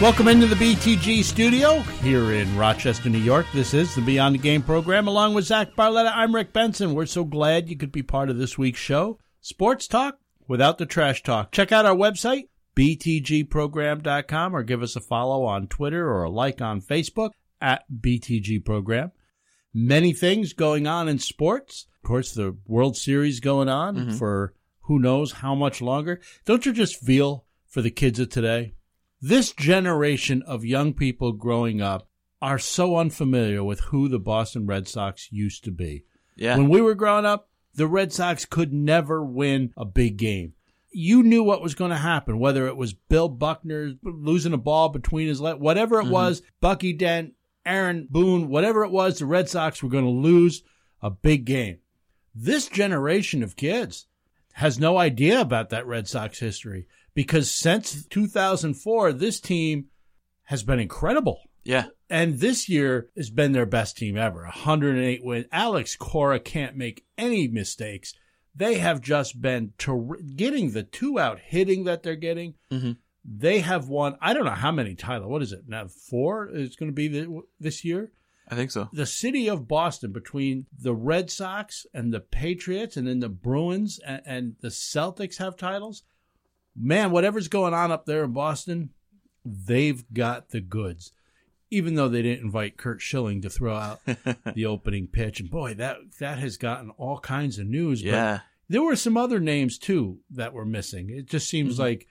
Welcome into the BTG studio here in Rochester, New York. This is the Beyond the Game program. Along with Zach Barletta, I'm Rick Benson. We're so glad you could be part of this week's show. Sports talk without the trash talk. Check out our website, btgprogram.com, or give us a follow on Twitter or a like on Facebook at BTG Program. Many things going on in sports. Of course, the World Series going on Mm-hmm. for who knows how much longer. Don't you just feel for the kids of today? This generation of young people growing up are so unfamiliar with who the Boston Red Sox used to be. Yeah. When we were growing up, the Red Sox could never win a big game. You knew what was going to happen, whether it was Bill Buckner losing a ball between his legs, whatever it mm-hmm. was, Bucky Dent, Aaron Boone, whatever it was, the Red Sox were going to lose a big game. This generation of kids has no idea about that Red Sox history because since 2004, this team has been incredible. yeah. And this year has been their best team ever. 108 wins. Alex Cora can't make any mistakes. They have just been ter- getting the two out hitting that they're getting. Mhm. They have won, I don't know how many titles. What is it? Now, four is going to be the, this year? I think so. the city of Boston between the Red Sox and the Patriots and then the Bruins and, and the Celtics have titles. Man, whatever's going on up there in Boston, they've got the goods. Even though they didn't invite Curt Schilling to throw out the opening pitch, and boy, that that has gotten all kinds of news. but Yeah. there were some other names too that were missing. It just seems mm-hmm. like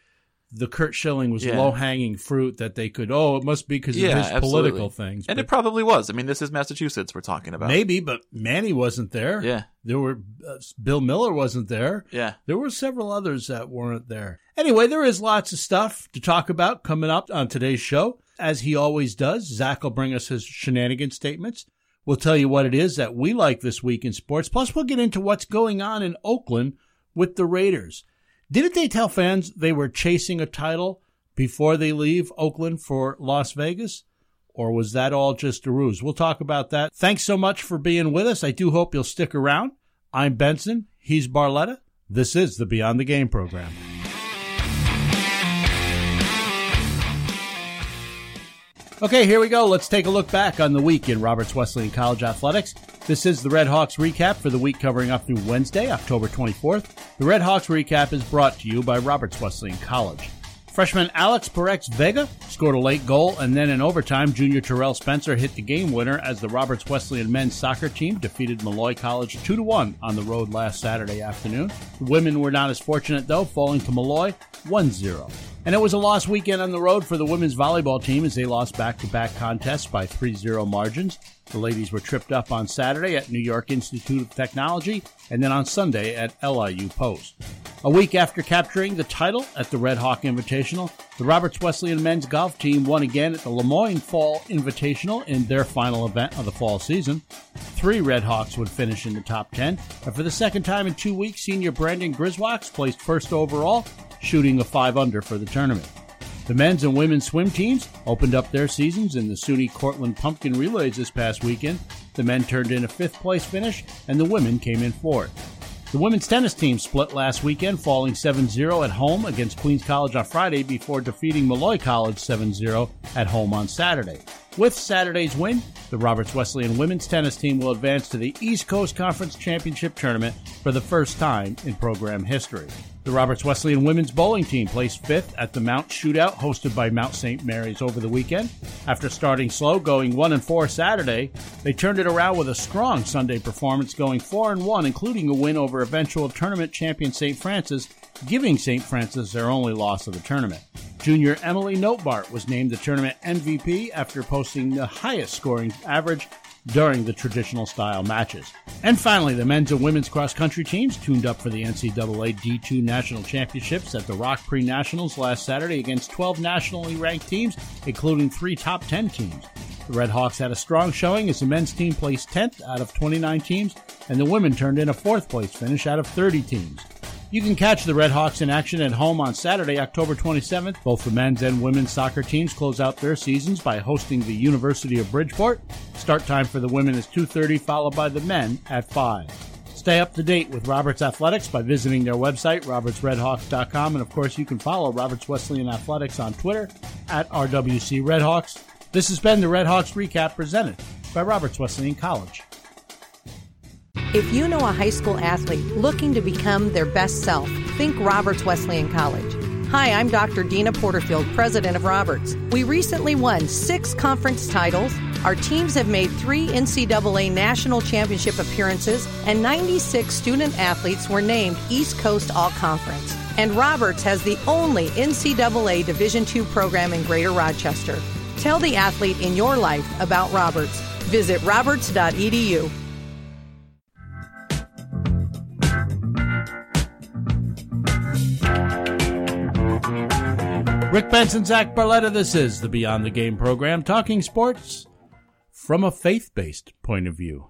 the Curt Schilling was. Yeah. low hanging fruit that they could. Oh, it must be because Yeah, of his absolutely. political things. And it probably was. I mean, this is Massachusetts we're talking about. Maybe, but Manny wasn't there. Yeah. There were uh, Bill Mueller wasn't there. Yeah. There were several others that weren't there. Anyway, there is lots of stuff to talk about coming up on today's show. As he always does, Zach will bring us his shenanigan statements. We'll tell you what it is that we like this week in sports. Plus, we'll get into what's going on in Oakland with the Raiders. Didn't they tell fans they were chasing a title before they leave Oakland for Las Vegas? Or was that all just a ruse? We'll talk about that. Thanks so much for being with us. I do hope you'll stick around. I'm Benson. He's Barletta. This is the Beyond the Game program. Okay, here we go. Let's take a look back on the week in Roberts Wesleyan College athletics. This is the Red Hawks recap for the week covering up through Wednesday, October 24th. The Red Hawks recap is brought to you by Roberts Wesleyan College. Freshman Alex Perex Vega scored a late goal, and then in overtime, junior Terrell Spencer hit the game winner as the Roberts Wesleyan men's soccer team defeated Molloy College 2 1 on the road last Saturday afternoon. The women were not as fortunate, though, falling to Molloy 1 0. And it was a lost weekend on the road for the women's volleyball team as they lost back to back contests by 3 0 margins. The ladies were tripped up on Saturday at New York Institute of Technology and then on Sunday at LIU Post. A week after capturing the title at the Red Hawk Invitational, the Roberts Wesleyan men's golf team won again at the Le Moyne Fall Invitational in their final event of the fall season. Three Red Hawks would finish in the top 10, and for the second time in two weeks, senior Brandon Griswocks placed first overall, shooting a 5 under for the tournament. The men's and women's swim teams opened up their seasons in the SUNY Cortland Pumpkin Relays this past weekend. The men turned in a fifth place finish, and the women came in fourth. The women's tennis team split last weekend, falling 7 0 at home against Queens College on Friday before defeating Molloy College 7 0 at home on Saturday. With Saturday's win, the Roberts Wesleyan women's tennis team will advance to the East Coast Conference Championship tournament for the first time in program history. The Roberts Wesleyan women's bowling team placed fifth at the Mount Shootout hosted by Mount St. Mary's over the weekend. After starting slow, going 1 and 4 Saturday, they turned it around with a strong Sunday performance, going 4 and 1, including a win over eventual tournament champion St. Francis, giving St. Francis their only loss of the tournament. Junior Emily Notebart was named the tournament MVP after posting the highest scoring average during the traditional style matches. And finally, the men's and women's cross country teams tuned up for the NCAA D2 National Championships at the Rock Pre Nationals last Saturday against 12 nationally ranked teams, including three top 10 teams. The Red Hawks had a strong showing as the men's team placed 10th out of 29 teams, and the women turned in a fourth place finish out of 30 teams. You can catch the Red Hawks in action at home on Saturday, October 27th. Both the men's and women's soccer teams close out their seasons by hosting the University of Bridgeport. Start time for the women is 2:30 followed by the men at 5. Stay up to date with Roberts Athletics by visiting their website, robertsredhawks.com. And of course, you can follow Roberts Wesleyan Athletics on Twitter at RWC Redhawks. This has been the Red Hawks Recap presented by Roberts Wesleyan College. If you know a high school athlete looking to become their best self, think Roberts Wesleyan College. Hi, I'm Dr. Deana Porterfield, president of Roberts. We recently won six conference titles. Our teams have made three NCAA national championship appearances, and 96 student athletes were named East Coast All Conference. And Roberts has the only NCAA Division II program in Greater Rochester. Tell the athlete in your life about Roberts. Visit roberts.edu. Rick Benson, Zach Barletta, this is the Beyond the Game program, talking sports from a faith based point of view.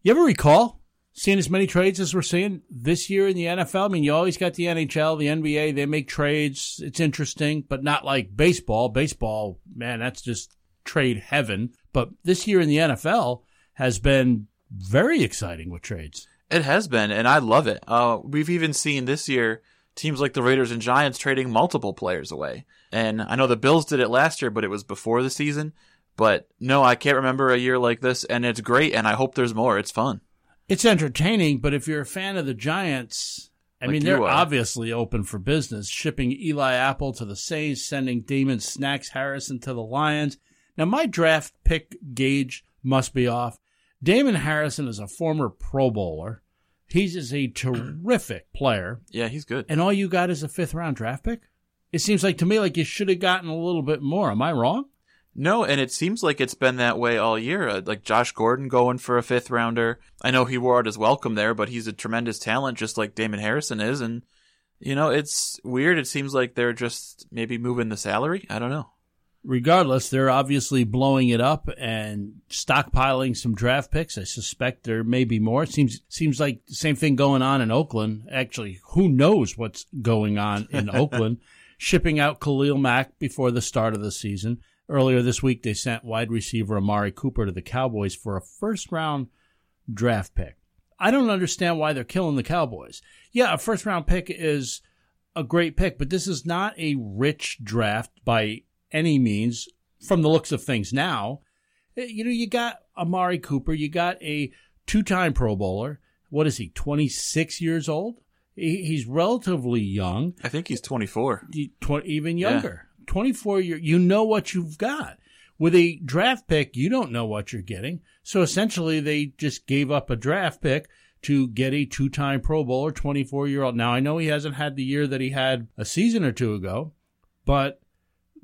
You ever recall seeing as many trades as we're seeing this year in the NFL? I mean, you always got the NHL, the NBA, they make trades. It's interesting, but not like baseball. Baseball, man, that's just trade heaven. But this year in the NFL has been very exciting with trades. It has been, and I love it. Uh, we've even seen this year teams like the Raiders and Giants trading multiple players away. And I know the Bills did it last year, but it was before the season. But no, I can't remember a year like this, and it's great, and I hope there's more. It's fun. It's entertaining, but if you're a fan of the Giants, I Like mean, they're are. obviously open for business, shipping Eli Apple to the Saints, sending Damon Snacks Harrison to the Lions. Now, my draft pick gauge must be off. Damon Harrison is a former Pro Bowler. He's just a terrific player, Yeah, he's good. and all you got is a fifth round draft pick? It seems like to me like you should have gotten a little bit more. Am I wrong? No, and it seems like it's been that way all year. Uh, like Josh Gordon going for a fifth rounder. I know he wore out his welcome there, but he's a tremendous talent, just like Damon Harrison is. And you know, it's weird. It seems like they're just maybe moving the salary. I don't know. regardless, they're obviously blowing it up and stockpiling some draft picks. I suspect there may be more. It seems seems like the same thing going on in Oakland. Actually, who knows what's going on in Oakland? Shipping out Khalil Mack before the start of the season. Earlier this week, they sent wide receiver Amari Cooper to the Cowboys for a first round draft pick. I don't understand why they're killing the Cowboys. Yeah, a first round pick is a great pick, but this is not a rich draft by any means from the looks of things now. Eh, You know, you got Amari Cooper, you got a two time Pro Bowler. What is he, 26 years old? He- He's relatively young, I think he's 24. y- tw- even Yeah. younger. 24 year, you know what you've got. With a draft pick, you don't know what you're getting. So essentially, they just gave up a draft pick to get a two time Pro Bowler, 24 year old. Now, I know he hasn't had the year that he had a season or two ago, but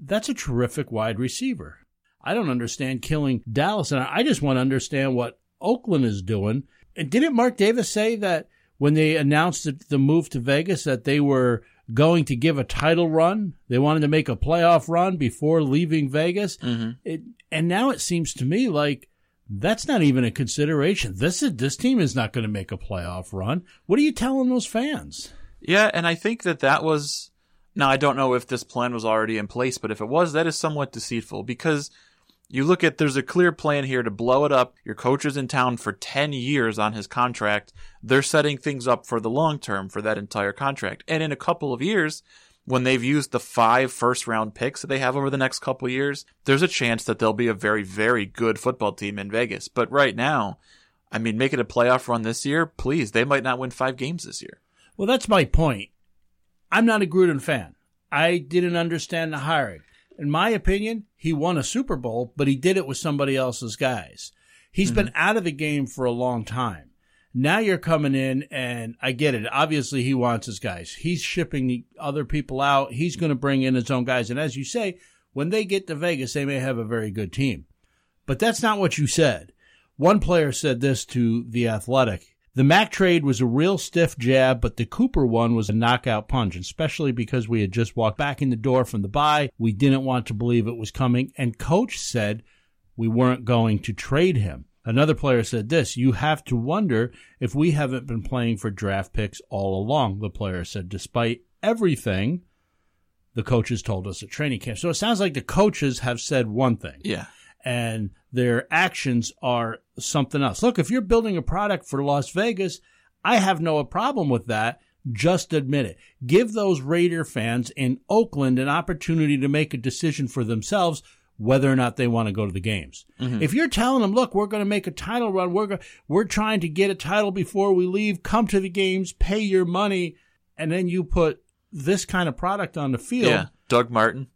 that's a terrific wide receiver. I don't understand killing Dallas, and I just want to understand what Oakland is doing. And didn't Mark Davis say that when they announced the- move to Vegas that they were going to give a title run? They wanted to make a playoff run before leaving Vegas. Mm-hmm. It, and now it seems to me like that's not even a consideration. This is, this team is not going to make a playoff run. What are you telling those fans? Yeah, and I think that that was. Now, I don't know if this plan was already in place, but if it was, that is somewhat deceitful because you look at there's a clear plan here to blow it up. Your coach is in town for 10 years on his contract. They're setting things up for the long term for that entire contract. And in a couple of years, when they've used the five first round picks that they have over the next couple of years, there's a chance that they'll be a very, very good football team in Vegas. But right now, I mean, make it a playoff run this year, please. They might not win five games this year. Well, that's my point. I'm not a Gruden fan. I didn't understand the hiring. In my opinion, he won a Super Bowl, but he did it with somebody else's guys. He's been mm-hmm. out of the game for a long time. Now you're coming in, and I get it. Obviously, he wants his guys. He's shipping the other people out. He's going to bring in his own guys. And as you say, when they get to Vegas, they may have a very good team. But that's not what you said. One player said this to The Athletic. The Mack trade was a real stiff jab, but the Cooper one was a knockout punch, especially because we had just walked back in the door from the bye. We didn't want to believe it was coming, and coach said we weren't going to trade him. Another player said this, you have to wonder if we haven't been playing for draft picks all along, the player said, despite everything the coaches told us at training camp. So it sounds like the coaches have said one thing. Yeah. And their actions are something else. Look, if you're building a product for Las Vegas, I have no problem with that. Just admit it. Give those Raider fans in Oakland an opportunity to make a decision for themselves whether or not they want to go to the games. Mm-hmm. If you're telling them, look, we're going to make a title run, we're go- we're trying to get a title before we leave, come to the games, pay your money, and then you put this kind of product on the field. Yeah. Doug Martin.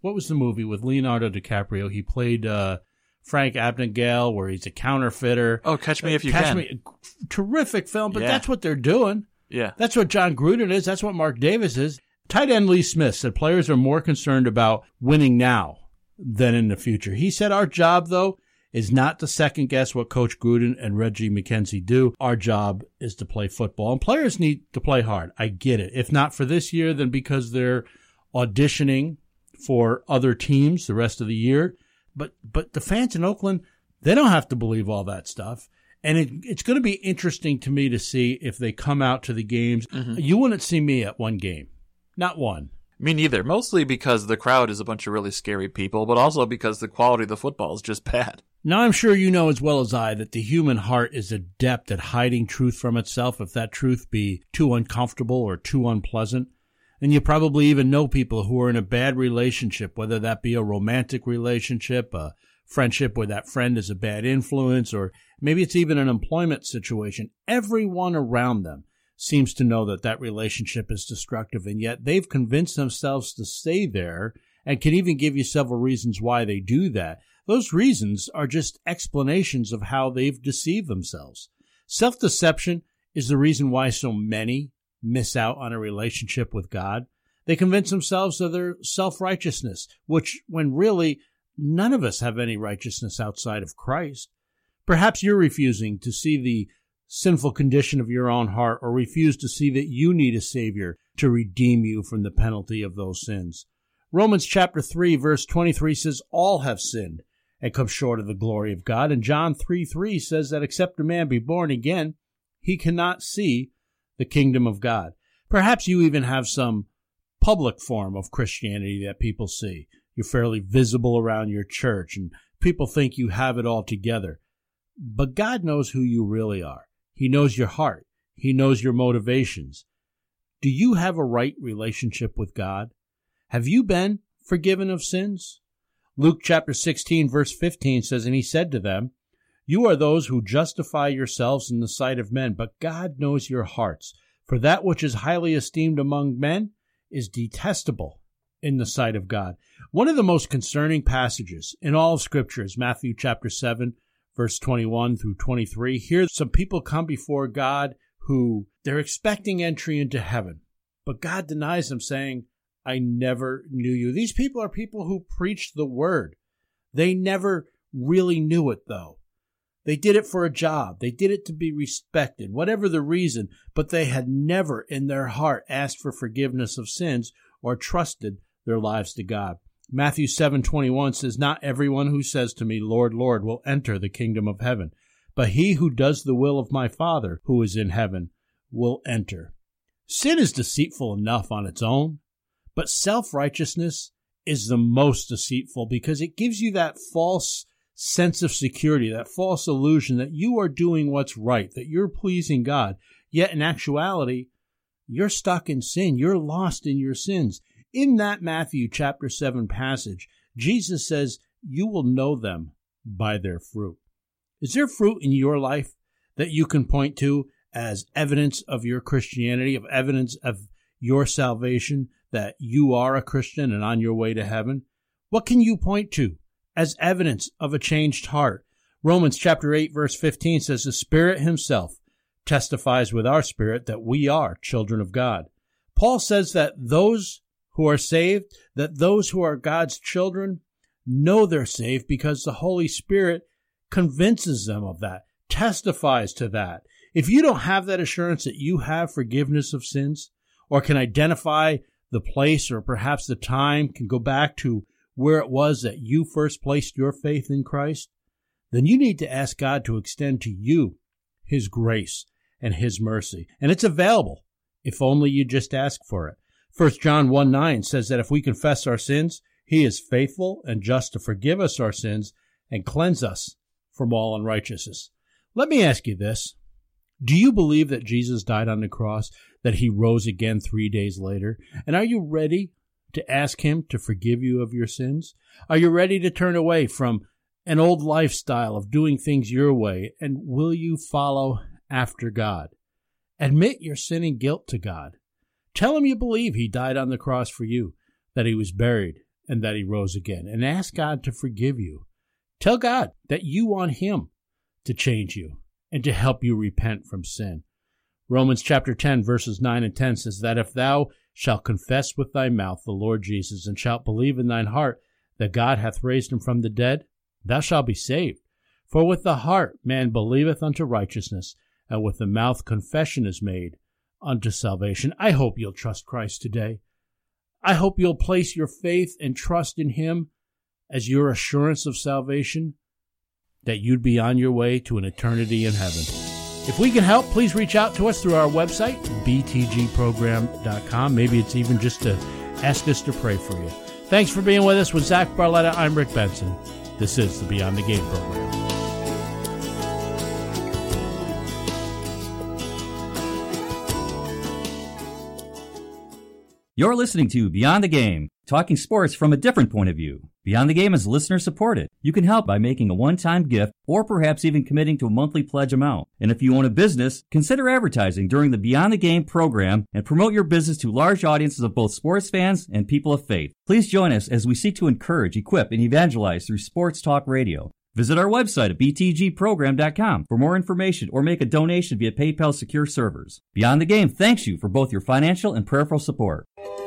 What was the movie with Leonardo DiCaprio? He played uh, Frank Abagnale, where he's a counterfeiter. Oh, Catch Me If You Catch Can. Me, terrific film, but Yeah. that's what they're doing. Yeah. That's what Jon Gruden is. That's what Mark Davis is. Tight end Lee Smith said players are more concerned about winning now than in the future. He said our job, though, is not to second guess what Coach Gruden and Reggie McKenzie do. Our job is to play football. And players need to play hard. I get it. If not for this year, then because they're auditioning for other teams the rest of the year. But but the fans in Oakland, they don't have to believe all that stuff. And it, it's going to be interesting to me to see if they come out to the games. Mm-hmm. You wouldn't see me at one game, not one. Me neither. Mostly because the crowd is a bunch of really scary people, but also because the quality of the football is just bad. Now, I'm sure you know as well as I that the human heart is adept at hiding truth from itself if that truth be too uncomfortable or too unpleasant. And you probably even know people who are in a bad relationship, whether that be a romantic relationship, a friendship where that friend is a bad influence, or maybe it's even an employment situation. Everyone around them seems to know that that relationship is destructive, and yet they've convinced themselves to stay there and can even give you several reasons why they do that. Those reasons are just explanations of how they've deceived themselves. Self deception is the reason why so many miss out on a relationship with God. They convince themselves of their self righteousness, which, when really none of us have any righteousness outside of Christ. Perhaps you're refusing to see the sinful condition of your own heart or refuse to see that you need a Savior to redeem you from the penalty of those sins. Romans chapter 3 verse 23 says, All have sinned and come short of the glory of God. And John 3 3 says that except a man be born again, he cannot see the kingdom of God. Perhaps you even have some public form of Christianity that people see. You're fairly visible around your church and people think you have it all together. But God knows who you really are. He knows your heart. He knows your motivations. Do you have a right relationship with God? Have you been forgiven of sins? Luke chapter 16 verse 15 says, And he said to them, You are those who justify yourselves in the sight of men, but God knows your hearts. For that which is highly esteemed among men is detestable in the sight of God. One of the most concerning passages in all of Scripture is Matthew chapter 7, verse 21 through 23. Here, some people come before God who they're expecting entry into heaven, but God denies them, saying, I never knew you. These people are people who preach the word. They never really knew it, though. They did it for a job. They did it to be respected, whatever the reason, but they had never in their heart asked for forgiveness of sins or trusted their lives to God. Matthew 7:21 says, "Not everyone who says to me, Lord, Lord, will enter the kingdom of heaven, but he who does the will of my Father who is in heaven will enter." Sin is deceitful enough on its own, but self-righteousness is the most deceitful because it gives you that false sense of security, that false illusion that you are doing what's right, that you're pleasing God. Yet in actuality, you're stuck in sin. You're lost in your sins. In that Matthew chapter 7 passage, Jesus says, You will know them by their fruit. Is there fruit in your life that you can point to as evidence of your Christianity, of evidence of your salvation, that you are a Christian and on your way to heaven? What can you point to as evidence of a changed heart? Romans chapter 8 verse 15 says, The Spirit Himself testifies with our spirit that we are children of God. Paul says that those who are saved, that those who are God's children know they're saved because the Holy Spirit convinces them of that, testifies to that. If you don't have that assurance that you have forgiveness of sins, or can identify the place or perhaps the time, can go back to where it was that you first placed your faith in Christ, then you need to ask God to extend to you His grace and His mercy. And it's available if only you just ask for it. 1 John 1 9 says that if we confess our sins, He is faithful and just to forgive us our sins and cleanse us from all unrighteousness. Let me ask you this. Do you believe that Jesus died on the cross, that he rose again three days later? And are you ready to ask him to forgive you of your sins? Are you ready to turn away from an old lifestyle of doing things your way? And will you follow after God? Admit your sin and guilt to God. Tell him you believe he died on the cross for you, that he was buried, and that he rose again, and ask God to forgive you. Tell God that you want him to change you and to help you repent from sin. Romans chapter 10 verses 9 and 10 says that if thou shalt confess with thy mouth the Lord Jesus and shalt believe in thine heart that God hath raised him from the dead, thou shalt be saved. For with the heart man believeth unto righteousness, and with the mouth confession is made unto salvation. I hope you'll trust Christ today. I hope you'll place your faith and trust in Him as your assurance of salvation, that you'd be on your way to an eternity in heaven. If we can help, please reach out to us through our website, btgprogram.com. Maybe it's even just to ask us to pray for you. Thanks for being with us. With Zach Barletta, I'm Rick Benson. This is the Beyond the Game program. You're listening to Beyond the Game, talking sports from a different point of view. Beyond the Game is listener supported. You can help by making a one-time gift or perhaps even committing to a monthly pledge amount. And if you own a business, consider advertising during the Beyond the Game program and promote your business to large audiences of both sports fans and people of faith. Please join us as we seek to encourage, equip, and evangelize through sports talk radio. Visit our website at btgprogram.com for more information or make a donation via PayPal secure servers. Beyond the Game thanks you for both your financial and prayerful support.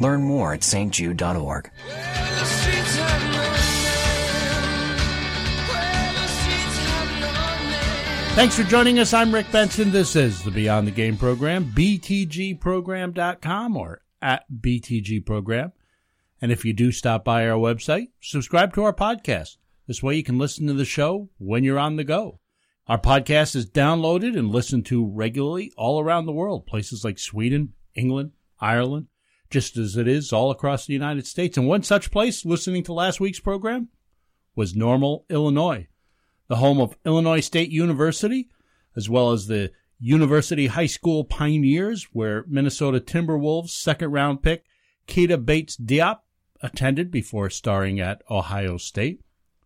Learn more at stjude.org. Thanks for joining us. I'm Rick Benson. This is the Beyond the Game program, btgprogram.com or at btgprogram. And if you do stop by our website, subscribe to our podcast. This way you can listen to the show when you're on the go. Our podcast is downloaded and listened to regularly all around the world, places like Sweden, England, Ireland, just as it is all across the United States. And one such place, listening to last week's program, was Normal, Illinois, the home of Illinois State University, as well as the University High School Pioneers, where Minnesota Timberwolves second round pick Keita Bates Diop attended before starring at Ohio State.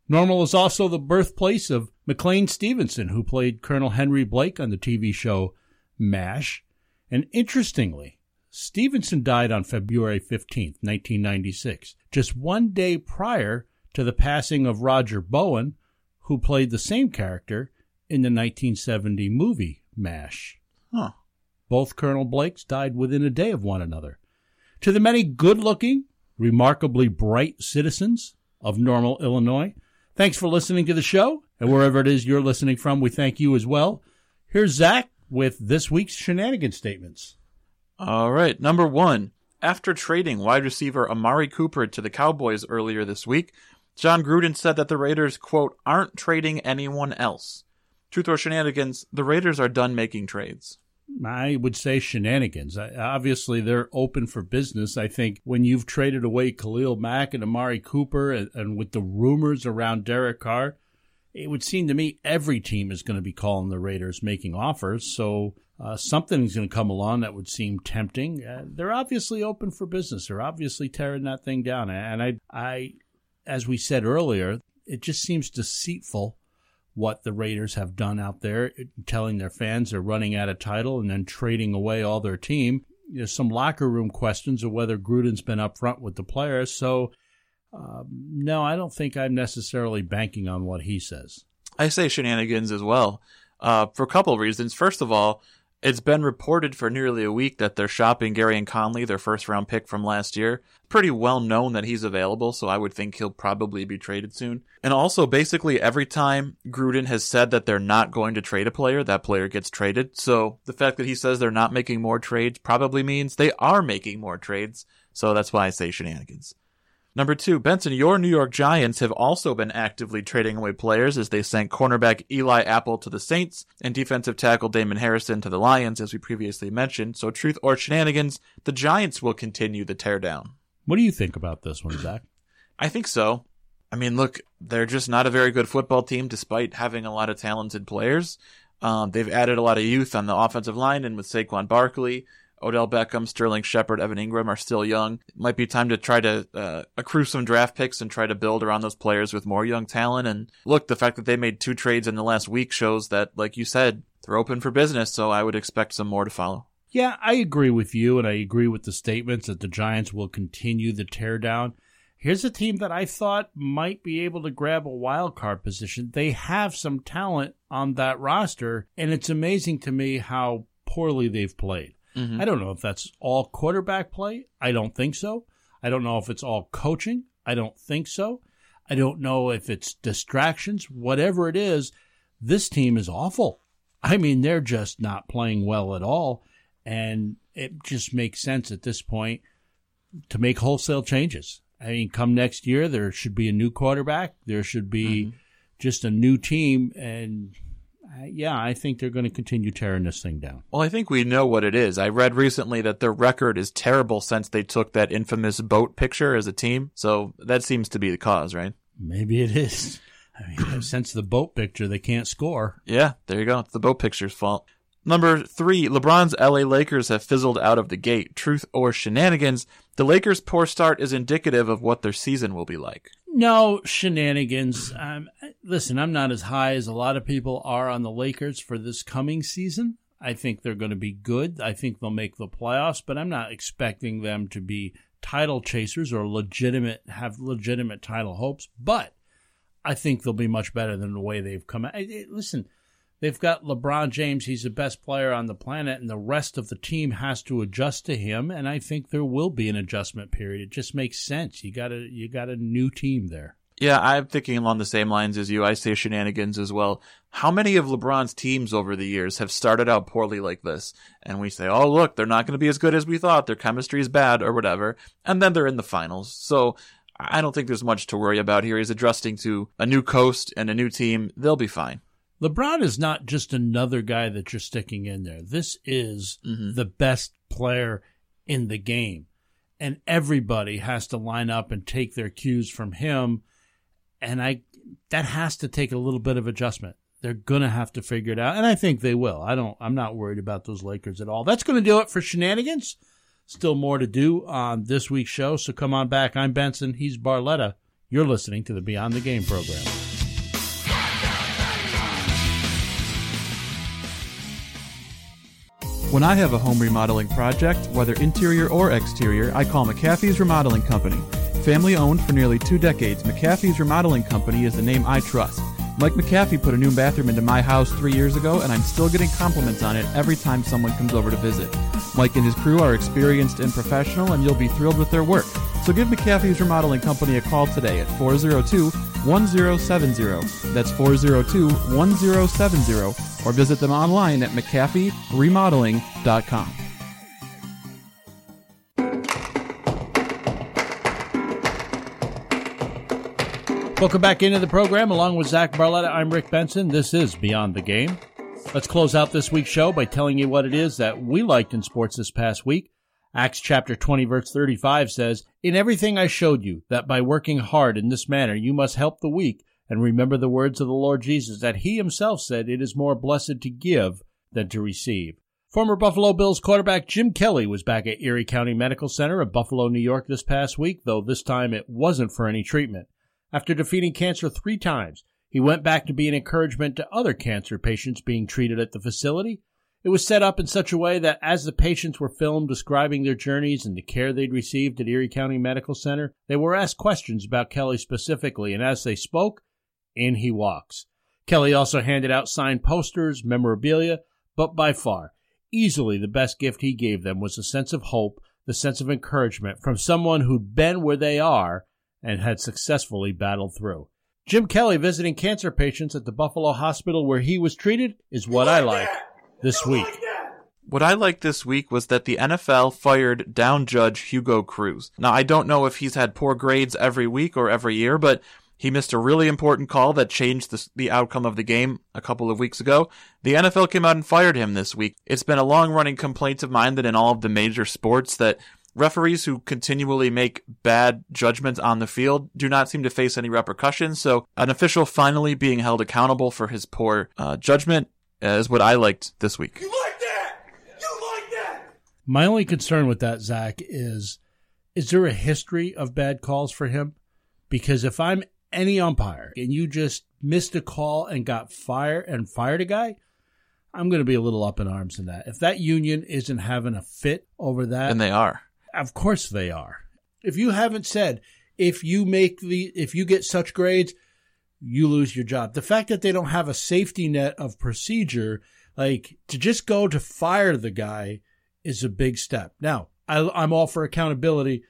Normal is also the birthplace of McLean Stevenson, who played Colonel Henry Blake on the TV show MASH. And interestingly, Stevenson died on February 15, 1996, just one day prior to the passing of Roger Bowen, who played the same character in the 1970 movie MASH. Huh. Both Colonel Blakes died within a day of one another. To the many good looking, remarkably bright citizens of Normal, Illinois, thanks for listening to the show. And wherever it is you're listening from, we thank you as well. Here's Zach with this week's shenanigan statements. All right. Number one. After trading wide receiver Amari Cooper to the Cowboys earlier this week, Jon Gruden said that the Raiders, quote, aren't trading anyone else. Truth or shenanigans, the Raiders are done making trades. I would say shenanigans. Obviously, they're open for business. I think when you've traded away Khalil Mack and Amari Cooper, and, and with the rumors around Derek Carr, it would seem to me every team is going to be calling the Raiders making offers. So uh, something's going to come along that would seem tempting. Uh, they're obviously open for business. They're obviously tearing that thing down. And I, I, as we said earlier, it just seems deceitful what the Raiders have done out there, telling their fans they're running out of title and then trading away all their team. There's some locker room questions of whether Gruden's been upfront with the players. So, um, no, I don't think I'm necessarily banking on what he says. I say shenanigans as well, uh, for a couple of reasons. First of all, it's been reported for nearly a week that they're shopping Gareon Conley, their first round pick from last year. Pretty well known that he's available, so I would think he'll probably be traded soon. And also, basically, every time Gruden has said that they're not going to trade a player, that player gets traded. So the fact that he says they're not making more trades probably means they are making more trades. So that's why I say shenanigans. Number two, Benson, your New York Giants have also been actively trading away players as they sent cornerback Eli Apple to the Saints and defensive tackle Damon Harrison to the Lions, as we previously mentioned. So, truth or shenanigans, the Giants will continue the teardown. What do you think about this one, Zach? I think so. I mean, look, they're just not a very good football team despite having a lot of talented players. Um, they've added a lot of youth on the offensive line and with Saquon Barkley. Odell Beckham, Sterling Shepard, Evan Engram are still young. It might be time to try to uh, accrue some draft picks and try to build around those players with more young talent. And look, the fact that they made two trades in the last week shows that, like you said, they're open for business. So I would expect some more to follow. Yeah, I agree with you, and I agree with the statements that the Giants will continue the teardown. Here's a team that I thought might be able to grab a wild card position. They have some talent on that roster, and it's amazing to me how poorly they've played. Mm-hmm. I don't know if that's all quarterback play. I don't think so. I don't know if it's all coaching. I don't think so. I don't know if it's distractions. Whatever it is, this team is awful. I mean, they're just not playing well at all. And it just makes sense at this point to make wholesale changes. I mean, come next year, there should be a new quarterback. There should be mm-hmm. just a new team. And yeah, I think they're going to continue tearing this thing down. Well, I think we know what it is. I read recently that their record is terrible since they took that infamous boat picture as a team. So that seems to be the cause, right? Maybe it is. I mean, since the boat picture, they can't score. Yeah, there you go. It's the boat picture's fault. Number three, LeBron's LA Lakers have fizzled out of the gate. Truth or shenanigans? The Lakers' poor start is indicative of what their season will be like. No shenanigans. Um, listen, I'm not as high as a lot of people are on the Lakers for this coming season. I think they're going to be good. I think they'll make the playoffs, but I'm not expecting them to be title chasers or legitimate have legitimate title hopes. But I think they'll be much better than the way they've come out. Listen, they've got LeBron James. He's the best player on the planet, and the rest of the team has to adjust to him. And I think there will be an adjustment period. It just makes sense. You got a you got a new team there. Yeah, I'm thinking along the same lines as you. I say shenanigans as well. How many of LeBron's teams over the years have started out poorly like this? And we say, oh, look, they're not going to be as good as we thought. Their chemistry is bad or whatever. And then they're in the finals. So I don't think there's much to worry about here. He's adjusting to a new coast and a new team. They'll be fine. LeBron is not just another guy that you're sticking in there. This is mm-hmm. the best player in the game. And everybody has to line up and take their cues from him and I that has to take a little bit of adjustment. They're gonna have to figure it out, and I think they will. I don't. I'm not worried about those Lakers at all. That's gonna do it for shenanigans. Still more to do on this week's show, so come on back. I'm Benson. He's Barletta. You're listening to the Beyond the Game program. When I have a home remodeling project, whether interior or exterior, I call McAfee's Remodeling Company. Family owned for nearly two decades, McAfee's Remodeling Company is the name I trust. Mike McAfee put a new bathroom into my house three years ago, and I'm still getting compliments on it every time someone comes over to visit. Mike and his crew are experienced and professional, and you'll be thrilled with their work. So give McAfee's Remodeling Company a call today at 402 1070. That's 402 1070, or visit them online at McAfeeRemodeling.com. Welcome back into the program along with Zach Barletta. I'm Rick Benson. This is Beyond the Game. Let's close out this week's show by telling you what it is that we liked in sports this past week. Acts chapter 20 verse 35 says, In everything I showed you that by working hard in this manner you must help the weak and remember the words of the Lord Jesus that he himself said it is more blessed to give than to receive. Former Buffalo Bills quarterback Jim Kelly was back at Erie County Medical Center of Buffalo, New York this past week, though this time it wasn't for any treatment. After defeating cancer three times, He went back to be an encouragement to other cancer patients being treated at the facility. It was set up in such a way that as the patients were filmed describing their journeys and the care they'd received at Erie County Medical Center, they were asked questions about Kelly specifically, and as they spoke, in he walks. Kelly also handed out signed posters, memorabilia, but by far, easily the best gift he gave them was a sense of hope, the sense of encouragement from someone who'd been where they are and had successfully battled through. Jim Kelly visiting cancer patients at the Buffalo Hospital where he was treated is what I like this week. What I liked this week was that the NFL fired down judge Hugo Cruz. Now, I don't know if he's had poor grades every week or every year, but he missed a really important call that changed the, the, outcome of the game a couple of weeks ago. The NFL came out and fired him this week. It's been a long running complaint of mine that in all of the major sports that referees who continually make bad judgments on the field do not seem to face any repercussions. So an official finally being held accountable for his poor uh, judgment is what I liked this week. You like that? You like that? My only concern with that, Zach, is is there a history of bad calls for him? Because if I'm any umpire and you just missed a call and got fired and fired a guy, I'm going to be a little up in arms in that. If that union isn't having a fit over that, and they are, of course they are. If you haven't said if you make the if you get such grades, you lose your job. The fact that they don't have a safety net of procedure, like to just go to fire the guy, is a big step. Now, I, I'm all for accountability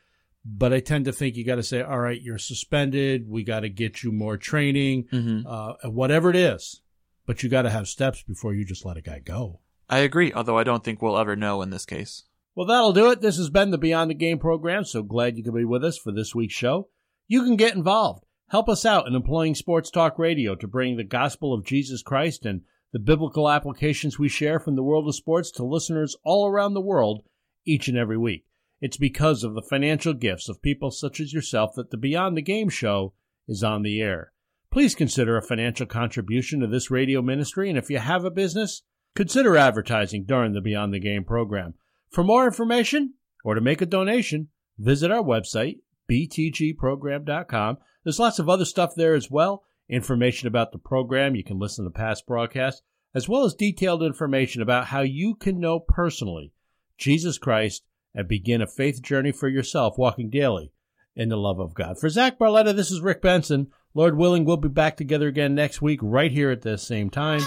but I tend to think you got to say, all right, you're suspended. We got to get you more training, mm-hmm. uh, whatever it is. But you got to have steps before you just let a guy go. I agree, although I don't think we'll ever know in this case. Well, that'll do it. This has been the Beyond the Game program. So glad you could be with us for this week's show. You can get involved. Help us out in employing Sports Talk Radio to bring the gospel of Jesus Christ and the biblical applications we share from the world of sports to listeners all around the world each and every week. It's because of the financial gifts of people such as yourself that the Beyond the Game show is on the air. Please consider a financial contribution to this radio ministry, and if you have a business, consider advertising during the Beyond the Game program. For more information or to make a donation, visit our website, btgprogram.com. There's lots of other stuff there as well. Information about the program, you can listen to past broadcasts, as well as detailed information about how you can know personally Jesus Christ and begin a faith journey for yourself, walking daily in the love of God. For Zach Barletta, this is Rick Benson. Lord willing, we'll be back together again next week, right here at the same time.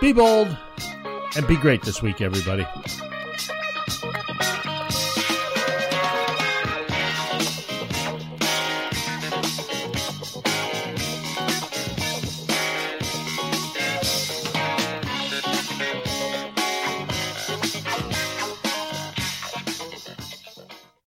Be bold and be great this week, everybody.